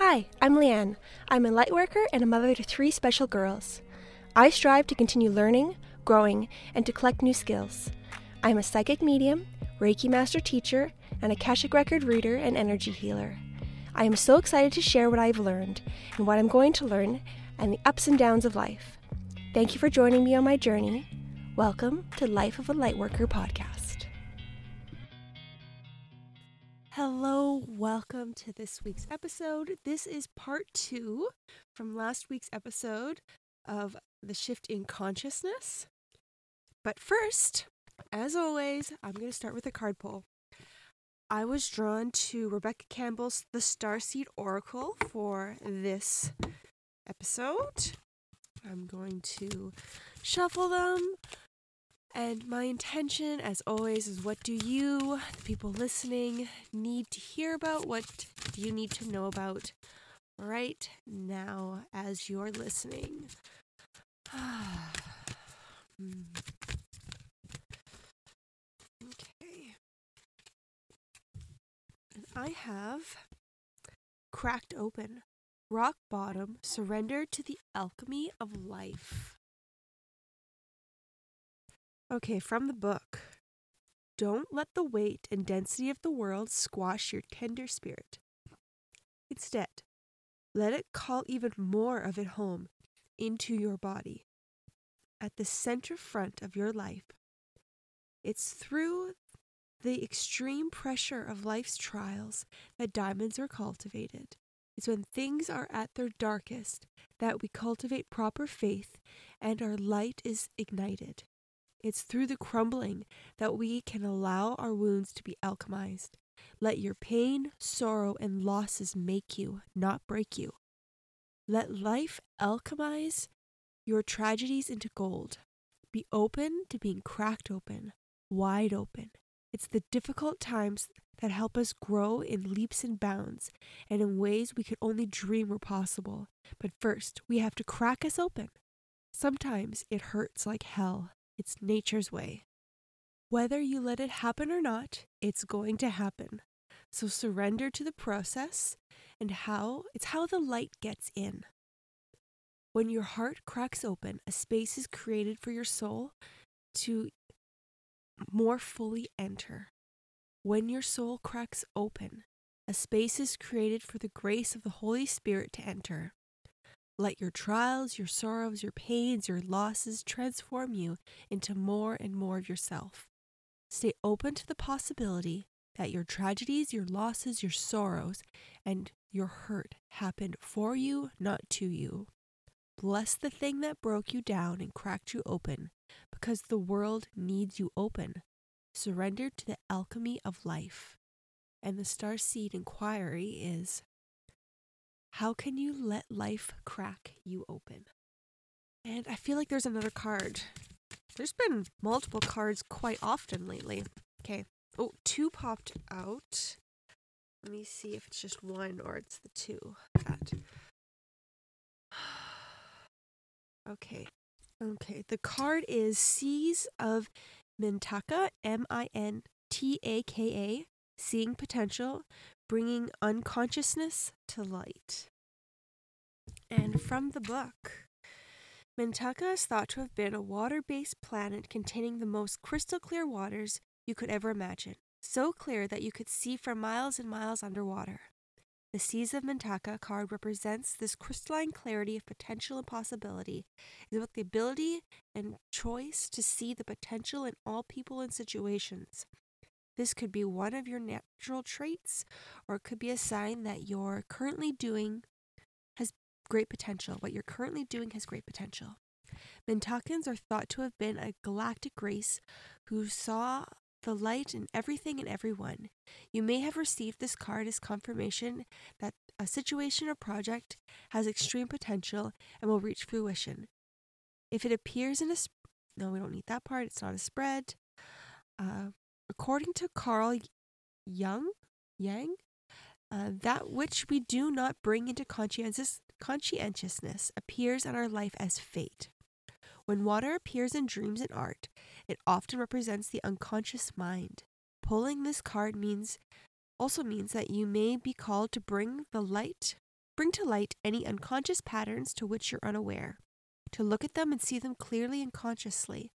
Hi, I'm Leanne. I'm a light worker and a mother to three special girls. I strive to continue learning, growing, and to collect new skills. I am a psychic medium, Reiki master teacher, and a Akashic record reader and energy healer. I am so excited to share what I've learned and what I'm going to learn and the ups and downs of life. Thank you for joining me on my journey. Welcome to Life of a Lightworker podcast. Hello, welcome to this week's episode. This is part two from last week's episode of the shift in consciousness. But first, as always, I'm going to start with a card pull. I was drawn to Rebecca Campbell's The Starseed Oracle for this episode. I'm going to shuffle them. And my intention, as always, is what do you, the people listening, need to hear about? What do you need to know about right now as you're listening? Okay. And I have cracked open rock bottom, surrender to the alchemy of life. Okay, from the book. Don't let the weight and density of the world squash your tender spirit. Instead, let it call even more of it home into your body. At the center front of your life. It's through the extreme pressure of life's trials that diamonds are cultivated. It's when things are at their darkest that we cultivate proper faith and our light is ignited. It's through the crumbling that we can allow our wounds to be alchemized. Let your pain, sorrow, and losses make you, not break you. Let life alchemize your tragedies into gold. Be open to being cracked open, wide open. It's the difficult times that help us grow in leaps and bounds and in ways we could only dream were possible. But first, we have to crack us open. Sometimes it hurts like hell. It's nature's way. Whether you let it happen or not, it's going to happen. So surrender to the process and how it's how the light gets in. When your heart cracks open, a space is created for your soul to more fully enter. When your soul cracks open, a space is created for the grace of the Holy Spirit to enter. Let your trials, your sorrows, your pains, your losses transform you into more and more of yourself. Stay open to the possibility that your tragedies, your losses, your sorrows, and your hurt happened for you, not to you. Bless the thing that broke you down and cracked you open, because the world needs you open surrendered to the alchemy of life. And the star seed inquiry is how can you let life crack you open? And I feel like there's another card. There's been multiple cards quite often lately. Okay. Oh, two popped out. Let me see if it's just one or it's the two. That. okay. Okay. The card is Seas of Mintaka, M I N T A K A, seeing potential, bringing unconsciousness to light. And from the book, Mintaka is thought to have been a water based planet containing the most crystal clear waters you could ever imagine, so clear that you could see for miles and miles underwater. The Seas of Mintaka card represents this crystalline clarity of potential and possibility. It's about the ability and choice to see the potential in all people and situations. This could be one of your natural traits, or it could be a sign that you're currently doing has great potential. What you're currently doing has great potential. Mintakans are thought to have been a galactic race who saw the light in everything and everyone. You may have received this card as confirmation that a situation or project has extreme potential and will reach fruition. If it appears in a sp- no, we don't need that part. It's not a spread. Uh, according to Carl Jung, Yang, uh, that which we do not bring into conscientious, conscientiousness appears in our life as fate. When water appears in dreams and art, it often represents the unconscious mind. Pulling this card means also means that you may be called to bring the light bring to light any unconscious patterns to which you're unaware, to look at them and see them clearly and consciously,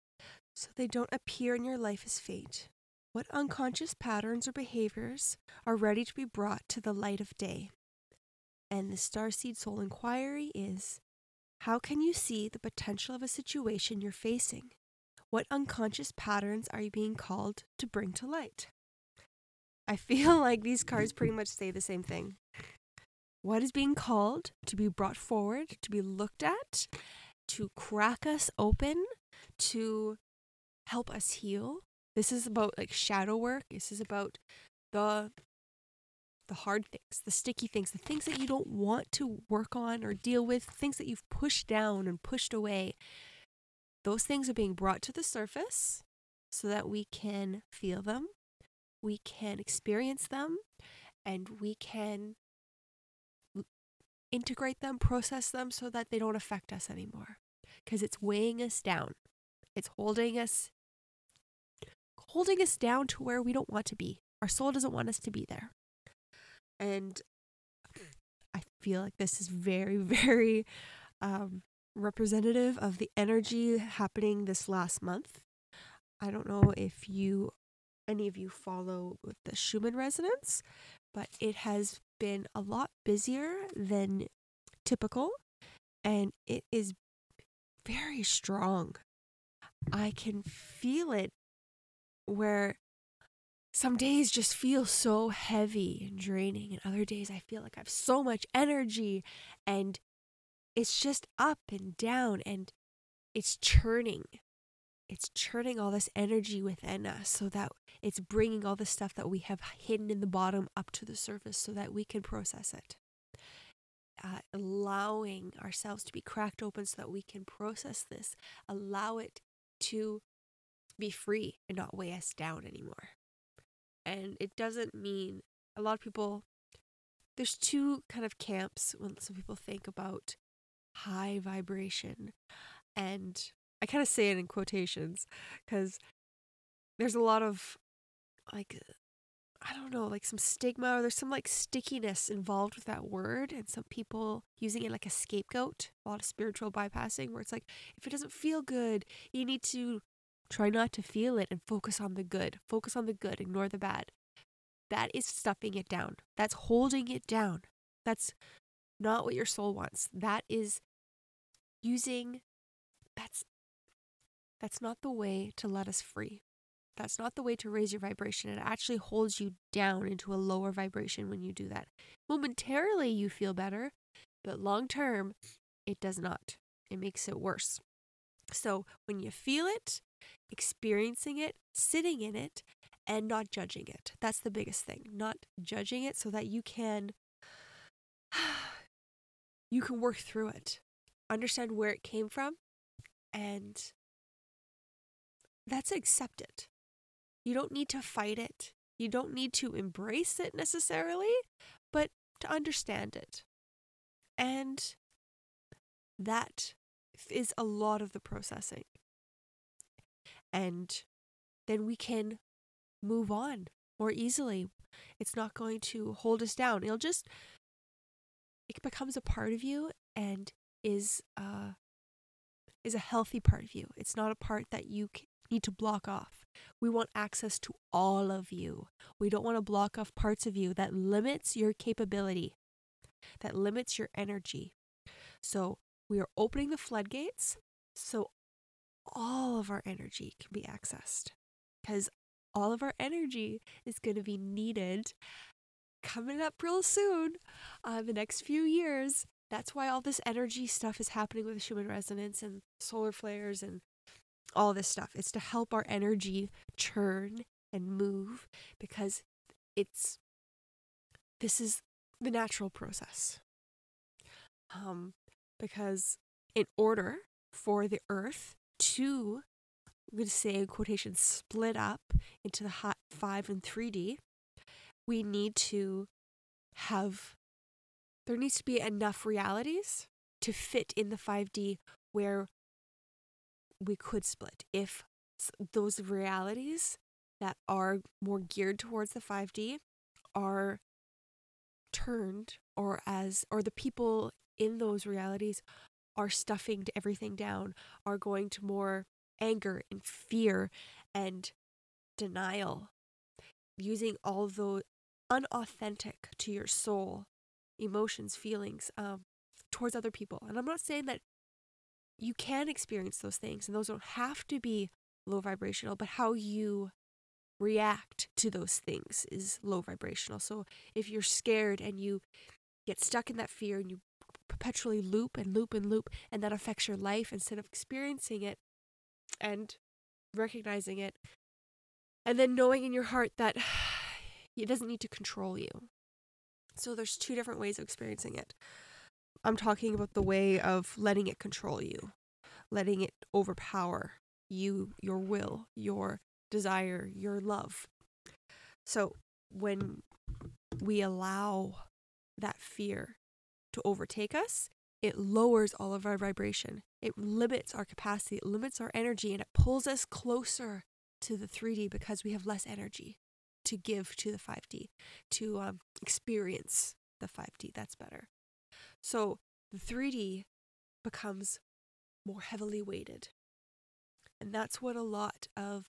so they don't appear in your life as fate. What unconscious patterns or behaviors are ready to be brought to the light of day? And the Starseed Soul Inquiry is How can you see the potential of a situation you're facing? What unconscious patterns are you being called to bring to light? I feel like these cards pretty much say the same thing. What is being called to be brought forward, to be looked at, to crack us open, to help us heal? This is about like shadow work. This is about the the hard things, the sticky things, the things that you don't want to work on or deal with, things that you've pushed down and pushed away. Those things are being brought to the surface so that we can feel them, we can experience them, and we can integrate them, process them so that they don't affect us anymore. Because it's weighing us down. It's holding us holding us down to where we don't want to be. Our soul doesn't want us to be there. And I feel like this is very, very um, representative of the energy happening this last month. I don't know if you, any of you follow the Schumann resonance, but it has been a lot busier than typical and it is very strong. I can feel it where some days just feel so heavy and draining, and other days I feel like I have so much energy, and it's just up and down, and it's churning. It's churning all this energy within us so that it's bringing all the stuff that we have hidden in the bottom up to the surface so that we can process it. Uh, allowing ourselves to be cracked open so that we can process this, allow it to be free and not weigh us down anymore. And it doesn't mean a lot of people, there's two kind of camps when some people think about high vibration. And I kind of say it in quotations because there's a lot of like, I don't know, like some stigma or there's some like stickiness involved with that word. And some people using it like a scapegoat, a lot of spiritual bypassing, where it's like, if it doesn't feel good, you need to Try not to feel it and focus on the good. Focus on the good, ignore the bad. That is stuffing it down. That's holding it down. That's not what your soul wants. That is using that's that's not the way to let us free. That's not the way to raise your vibration. It actually holds you down into a lower vibration when you do that. Momentarily you feel better, but long term it does not. It makes it worse. So when you feel it, experiencing it, sitting in it, and not judging it. That's the biggest thing. Not judging it so that you can you can work through it. Understand where it came from and that's accept it. You don't need to fight it. You don't need to embrace it necessarily, but to understand it. And that is a lot of the processing and then we can move on more easily. It's not going to hold us down. It'll just it becomes a part of you and is uh is a healthy part of you. It's not a part that you need to block off. We want access to all of you. We don't want to block off parts of you that limits your capability, that limits your energy. So, we are opening the floodgates so all of our energy can be accessed because all of our energy is going to be needed coming up real soon, uh, the next few years. That's why all this energy stuff is happening with the Schumann resonance and solar flares and all this stuff. It's to help our energy churn and move because it's this is the natural process. Um, because in order for the earth to, I'm going to say in quotation, split up into the hot 5 and 3D, we need to have, there needs to be enough realities to fit in the 5D where we could split. If those realities that are more geared towards the 5D are turned or as or the people in those realities are stuffing everything down are going to more anger and fear and denial. Using all those unauthentic to your soul emotions feelings um, towards other people. And i'm not saying that you can experience those things and those don't have to be low vibrational but how you react to those things is low vibrational. So if you're scared and you get stuck in that fear and you perpetually loop and loop and loop and that affects your life instead of experiencing it and recognizing it. And then knowing in your heart that it doesn't need to control you. So there's two different ways of experiencing it. I'm talking about the way of letting it control you letting it overpower you your will your desire your love. So when we allow that fear to overtake us, it lowers all of our vibration. It limits our capacity, it limits our energy, and it pulls us closer to the 3D because we have less energy to give to the 5D, to um, experience the 5D. That's better. So the 3D becomes more heavily weighted. And that's what a lot of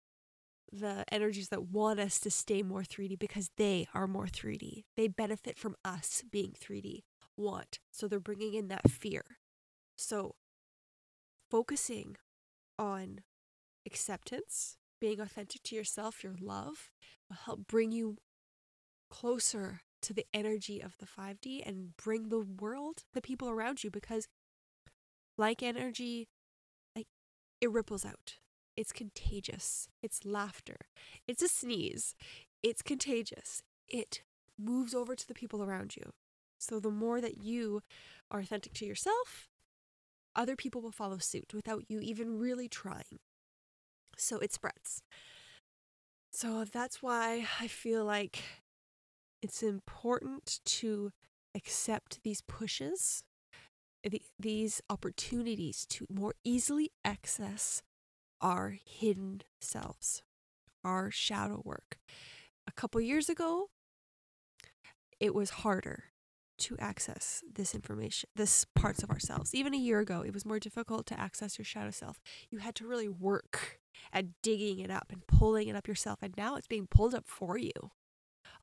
the energies that want us to stay more 3D because they are more 3D. They benefit from us being 3D want. So they're bringing in that fear. So focusing on acceptance, being authentic to yourself, your love, will help bring you closer to the energy of the 5D and bring the world, the people around you, because like energy, like it ripples out. It's contagious. It's laughter. It's a sneeze. It's contagious. It moves over to the people around you. So the more that you are authentic to yourself, other people will follow suit without you even really trying. So it spreads. So that's why I feel like it's important to accept these pushes, these opportunities to more easily access our hidden selves, our shadow work. A couple years ago, it was harder to access this information, this parts of ourselves. Even a year ago, it was more difficult to access your shadow self. You had to really work at digging it up and pulling it up yourself. And now it's being pulled up for you.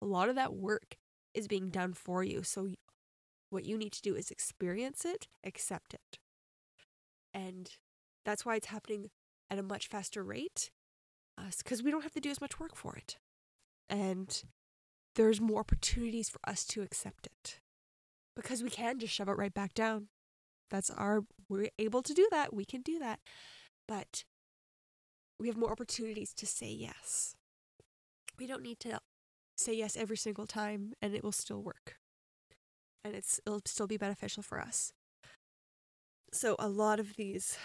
A lot of that work is being done for you. So, what you need to do is experience it, accept it. And that's why it's happening at a much faster rate because we don't have to do as much work for it. And there's more opportunities for us to accept it because we can just shove it right back down. That's our, we're able to do that. We can do that. But we have more opportunities to say yes. We don't need to say yes every single time and it will still work. And it's, it'll still be beneficial for us. So, a lot of these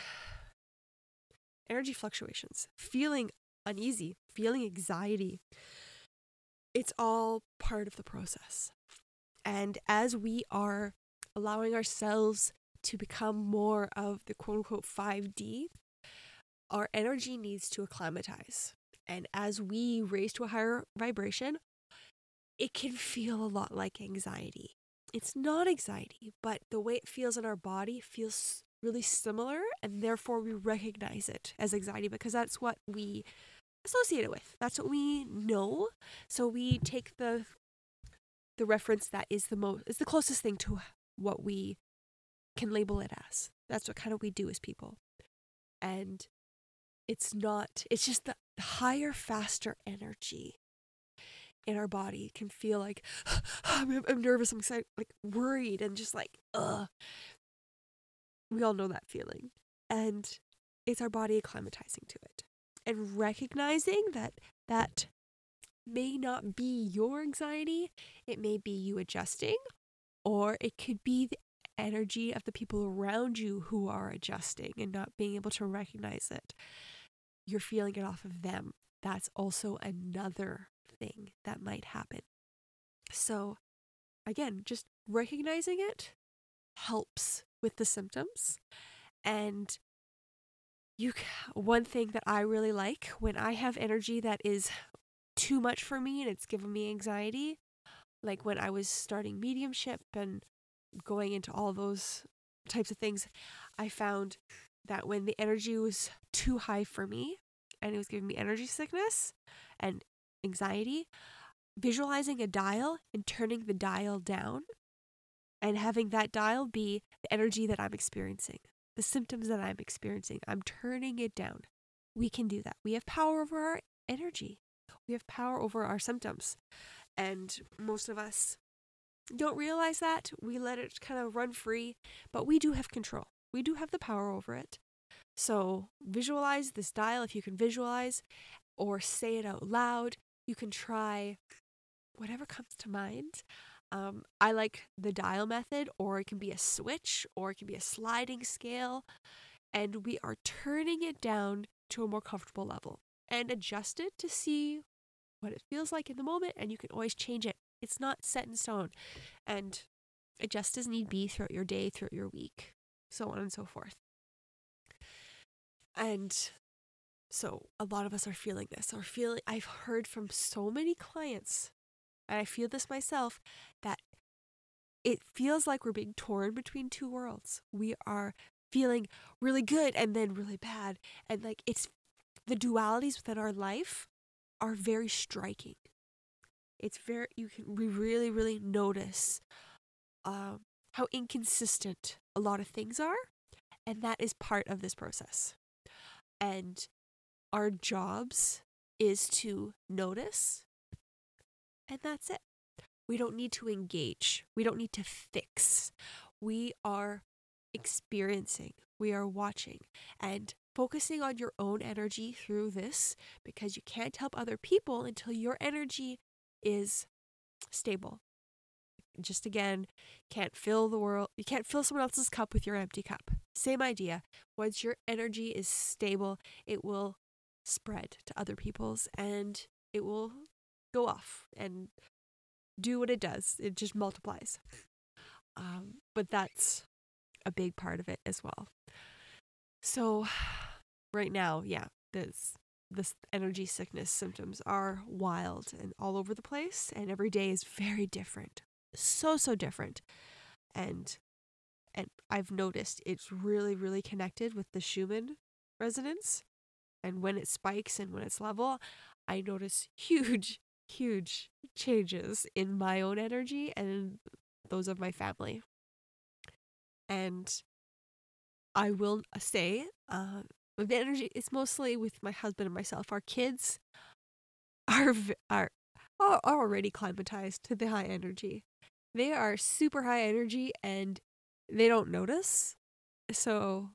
energy fluctuations, feeling uneasy, feeling anxiety, it's all part of the process. And as we are allowing ourselves to become more of the quote unquote 5D, our energy needs to acclimatize. And as we raise to a higher vibration, it can feel a lot like anxiety. It's not anxiety, but the way it feels in our body feels really similar, and therefore we recognize it as anxiety because that's what we associate it with. That's what we know. So we take the the reference that is the most is the closest thing to what we can label it as. That's what kind of we do as people. And it's not it's just the higher faster energy in our body can feel like I'm, I'm nervous i'm excited like worried and just like ugh we all know that feeling and it's our body acclimatizing to it and recognizing that that may not be your anxiety, it may be you adjusting, or it could be the energy of the people around you who are adjusting and not being able to recognize it. You're feeling it off of them. That's also another thing that might happen. So, again, just recognizing it helps with the symptoms. And you one thing that I really like when I have energy that is too much for me and it's given me anxiety, like when I was starting mediumship and going into all those types of things, I found that when the energy was too high for me and it was giving me energy sickness and anxiety, visualizing a dial and turning the dial down and having that dial be the energy that I'm experiencing, the symptoms that I'm experiencing. I'm turning it down. We can do that. We have power over our energy, we have power over our symptoms. And most of us don't realize that. We let it kind of run free, but we do have control. We do have the power over it. So visualize this dial if you can visualize or say it out loud. You can try whatever comes to mind. Um, I like the dial method, or it can be a switch, or it can be a sliding scale. And we are turning it down to a more comfortable level and adjust it to see what it feels like in the moment. And you can always change it, it's not set in stone. And adjust as need be throughout your day, throughout your week, so on and so forth. And so a lot of us are feeling this or feeling I've heard from so many clients and I feel this myself, that it feels like we're being torn between two worlds. We are feeling really good and then really bad. And like it's the dualities within our life are very striking. It's very, you can we really, really notice um, how inconsistent a lot of things are. And that is part of this process. And our jobs is to notice and that's it. We don't need to engage. We don't need to fix. We are experiencing, we are watching, and focusing on your own energy through this because you can't help other people until your energy is stable. Just again, can't fill the world, you can't fill someone else's cup with your empty cup. Same idea. Once your energy is stable, it will spread to other people's and it will go off and do what it does. It just multiplies. Um, but that's a big part of it as well. So, right now, yeah, this this energy sickness symptoms are wild and all over the place, and every day is very different, so so different, and and I've noticed it's really really connected with the Schumann resonance, and when it spikes and when it's level, I notice huge huge changes in my own energy and those of my family. And I will say, uh, the energy is mostly with my husband and myself. Our kids are are are already climatized to the high energy. They are super high energy and they don't notice. So,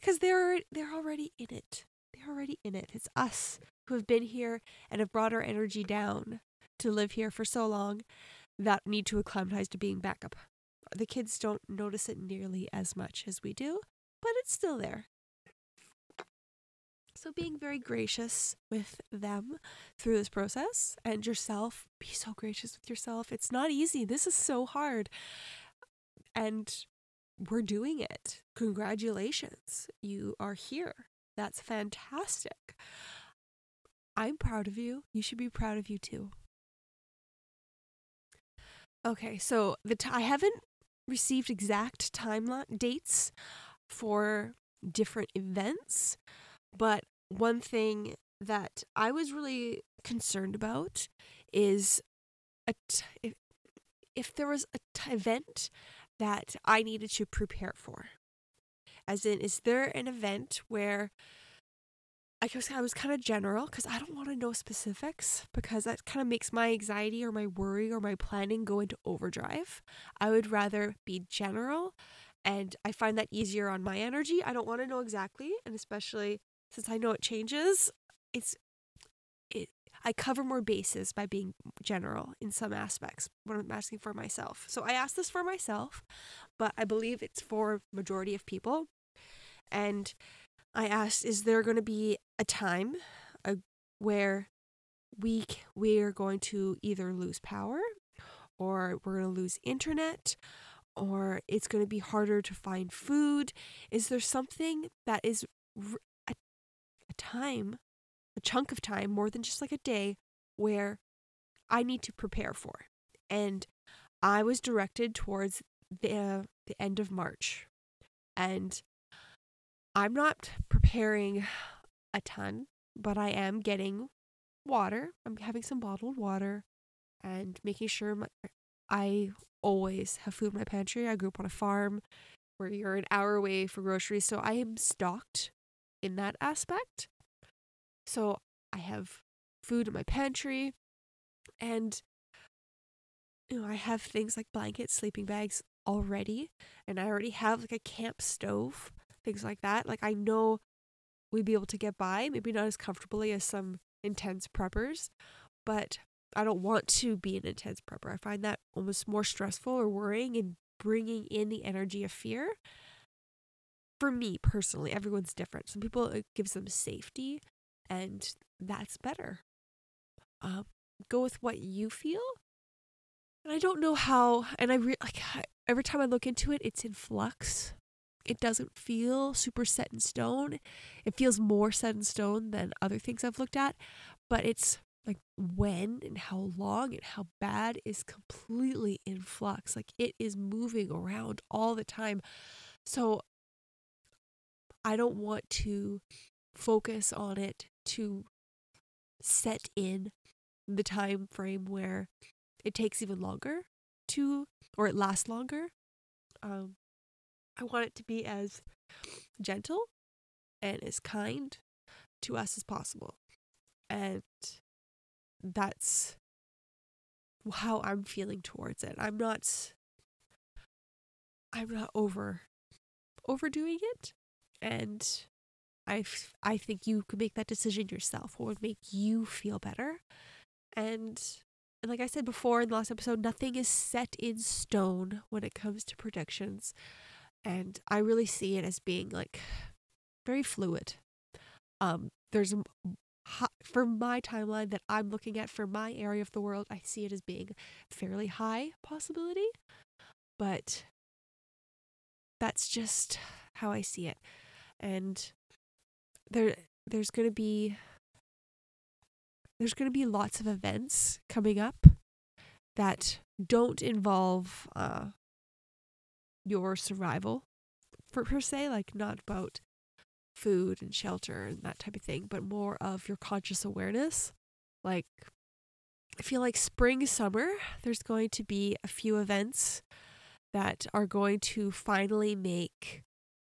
because they're they're already in it. They're already in it. It's us who have been here and have brought our energy down to live here for so long that need to acclimatize to being back up. The kids don't notice it nearly as much as we do, but it's still there. So, being very gracious with them through this process and yourself, be so gracious with yourself. It's not easy. This is so hard. And we're doing it. Congratulations. You are here. That's fantastic. I'm proud of you. You should be proud of you too. Okay, so the t- I haven't received exact timeline dates for different events, but one thing that I was really concerned about is a t- if, if there was a t- event that I needed to prepare for. As in, is there an event where I was, I was kind of general because I don't want to know specifics because that kind of makes my anxiety or my worry or my planning go into overdrive. I would rather be general and I find that easier on my energy. I don't want to know exactly, and especially since I know it changes, it's it I cover more bases by being general in some aspects when I'm asking for myself. So I asked this for myself, but I believe it's for majority of people. And I asked, is there going to be a time uh, where we we're going to either lose power or we're going to lose internet or it's going to be harder to find food? Is there something that is time, a chunk of time, more than just like a day, where I need to prepare for? And I was directed towards the uh, the end of March. And I'm not preparing a ton, but I am getting water. I'm having some bottled water and making sure my, I always have food in my pantry. I grew up on a farm where you're an hour away for groceries, so I am stocked in that aspect. So I have food in my pantry and you know, I have things like blankets, sleeping bags already, and I already have like a camp stove, things like that. Like I know we'd be able to get by, maybe not as comfortably as some intense preppers, but I don't want to be an intense prepper. I find that almost more stressful or worrying and bringing in the energy of fear. For me personally, everyone's different. Some people it gives them safety, and that's better. Um, go with what you feel. And I don't know how. And I re- like every time I look into it, it's in flux. It doesn't feel super set in stone. It feels more set in stone than other things I've looked at, but it's like when and how long and how bad is completely in flux. Like it is moving around all the time. So I don't want to focus on it to set in the time frame where it takes even longer to or it lasts longer. Um I want it to be as gentle and as kind to us as possible. And that's how I'm feeling towards it. I'm not I'm not over overdoing it and I I think you could make that decision yourself what would make you feel better. And and like I said before in the last episode, nothing is set in stone when it comes to predictions. And I really see it as being like very fluid. Um, there's for my timeline that I'm looking at for my area of the world, I see it as being fairly high possibility, but that's just how I see it. And there there's going to be there's going to be lots of events coming up that don't involve uh your survival per, per se like not about food and shelter and that type of thing, but more of your conscious awareness. Like, I feel like spring, summer, there's going to be a few events that are going to finally make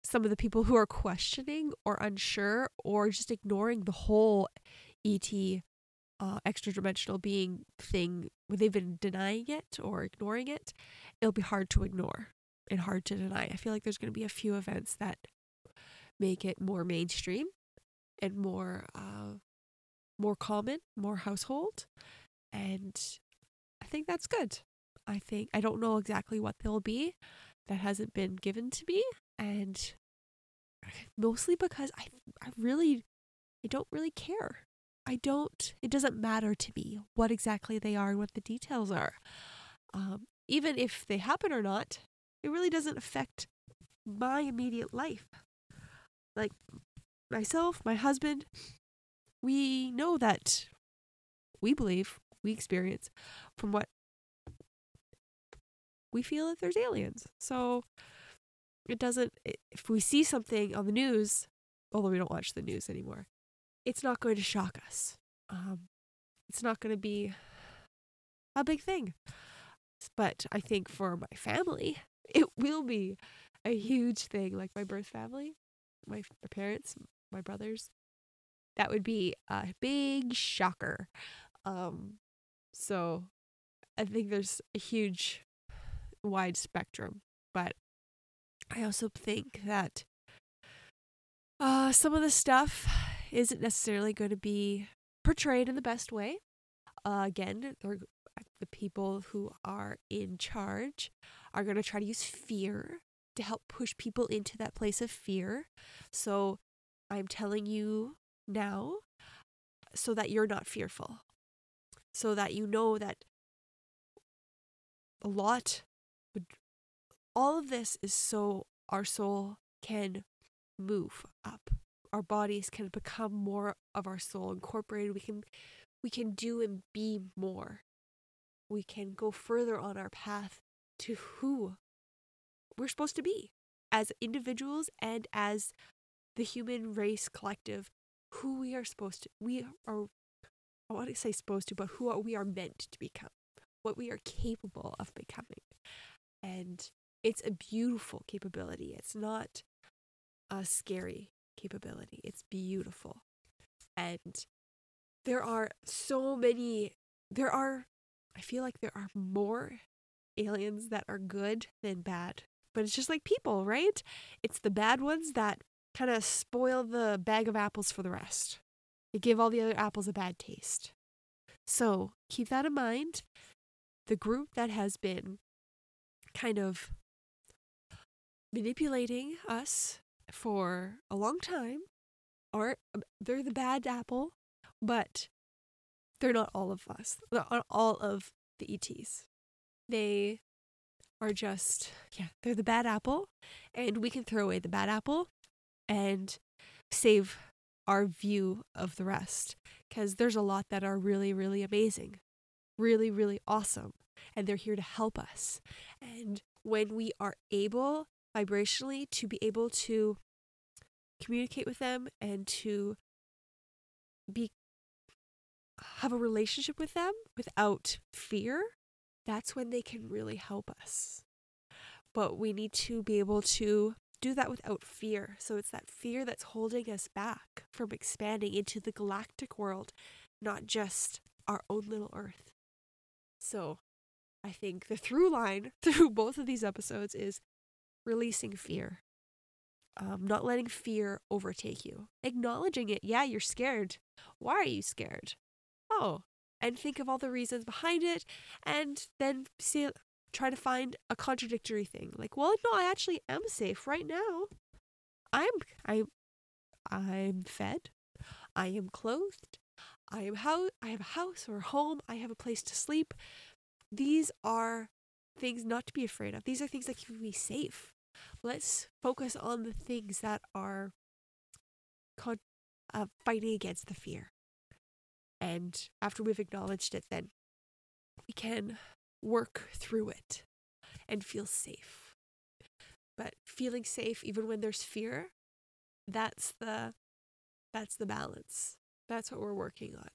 some of the people who are questioning or unsure or just ignoring the whole ET uh, extra dimensional being thing where they've been denying it or ignoring it, it'll be hard to ignore and hard to deny. I feel like there's going to be a few events that make it more mainstream and more uh, more common, more household, and I think that's good. I think I don't know exactly what they'll be. That hasn't been given to me, and mostly because I I really I don't really care. I don't. It doesn't matter to me what exactly they are and what the details are. Um, even if they happen or not, it really doesn't affect my immediate life like myself, my husband, we know that we believe, we experience from what we feel that there's aliens. So it doesn't, if we see something on the news, although we don't watch the news anymore, it's not going to shock us. Um, it's not going to be a big thing. But I think for my family, it will be a huge thing, like my birth family my, my parents, my brothers, that would be a big shocker. Um, so I think there's a huge, wide spectrum, but I also think that uh, some of the stuff isn't necessarily going to be portrayed in the best way. Uh, again, the people who are in charge are going to try to use fear to help push people into that place of fear. So I'm telling you now so that you're not fearful, so that you know that a lot all of this is so our soul can move up. Our bodies can become more of our soul incorporated. We can we can do and be more. we can go further on our path to who we're supposed to be as individuals and as the human race collective, who we are supposed to, we are, I want to say supposed to, but who are, we are meant to become, what we are capable of becoming. And it's a beautiful capability. It's not a scary capability, it's beautiful. And there are so many, there are, I feel like there are more aliens that are good than bad. But it's just like people, right? It's the bad ones that kind of spoil the bag of apples for the rest. They give all the other apples a bad taste. So keep that in mind. The group that has been kind of manipulating us for a long time are um, they're the bad apple, but they're not all of us. They're not all of the ETs. They are just yeah, they're the bad apple and we can throw away the bad apple and save our view of the rest because there's a lot that are really really amazing. Really really awesome and they're here to help us. And when we are able vibrationally to be able to communicate with them and to be have a relationship with them without fear, that's when they can really help us. But we need to be able to do that without fear. So it's that fear that's holding us back from expanding into the galactic world, not just our own little earth. So I think the through line through both of these episodes is releasing fear. Um, not letting fear overtake you. Acknowledging it. Yeah, you're scared. Why are you scared? Oh, and think of all the reasons behind it, and then see, try to find a contradictory thing. Like, well, no, I actually am safe right now. I'm, I'm I'm fed. I am clothed. I am house. I have a house or a home. I have a place to sleep. These are things not to be afraid of. These are things that keep me safe. Let's focus on the things that are con- uh, fighting against the fear. And after we've acknowledged it, then we can work through it and feel safe. But feeling safe even when there's fear, that's the that's the balance. That's what we're working on.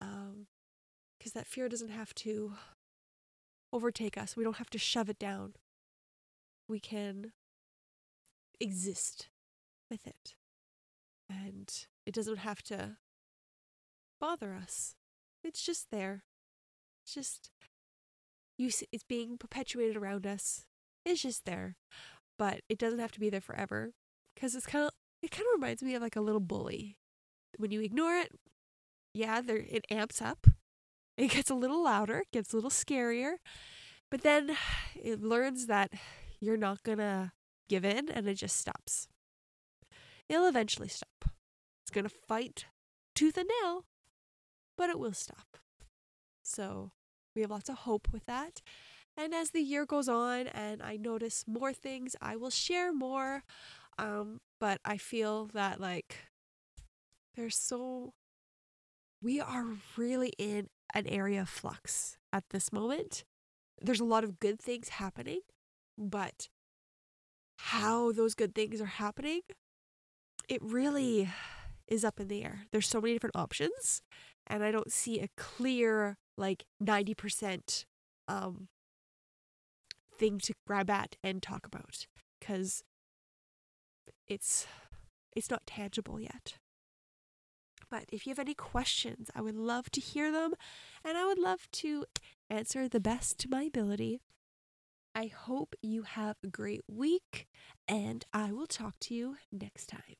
Um because that fear doesn't have to overtake us. We don't have to shove it down. We can exist with it. And it doesn't have to bother us. It's just there. It's just you it's being perpetuated around us. It's just there. But it doesn't have to be there forever cuz it's kind of it kind of reminds me of like a little bully. When you ignore it, yeah, there it amps up. It gets a little louder, gets a little scarier. But then it learns that you're not to give in and it just stops. It'll eventually stop. It's to fight tooth and nail but it will stop. So we have lots of hope with that. And as the year goes on and I notice more things, I will share more. Um, but I feel that like there's so we are really in an area of flux at this moment. There's a lot of good things happening, but how those good things are happening, it really is up in the air. There's so many different options and I don't see a clear like 90% um thing to grab at and talk about cuz it's it's not tangible yet. But if you have any questions, I would love to hear them and I would love to answer the best to my ability. I hope you have a great week and I will talk to you next time.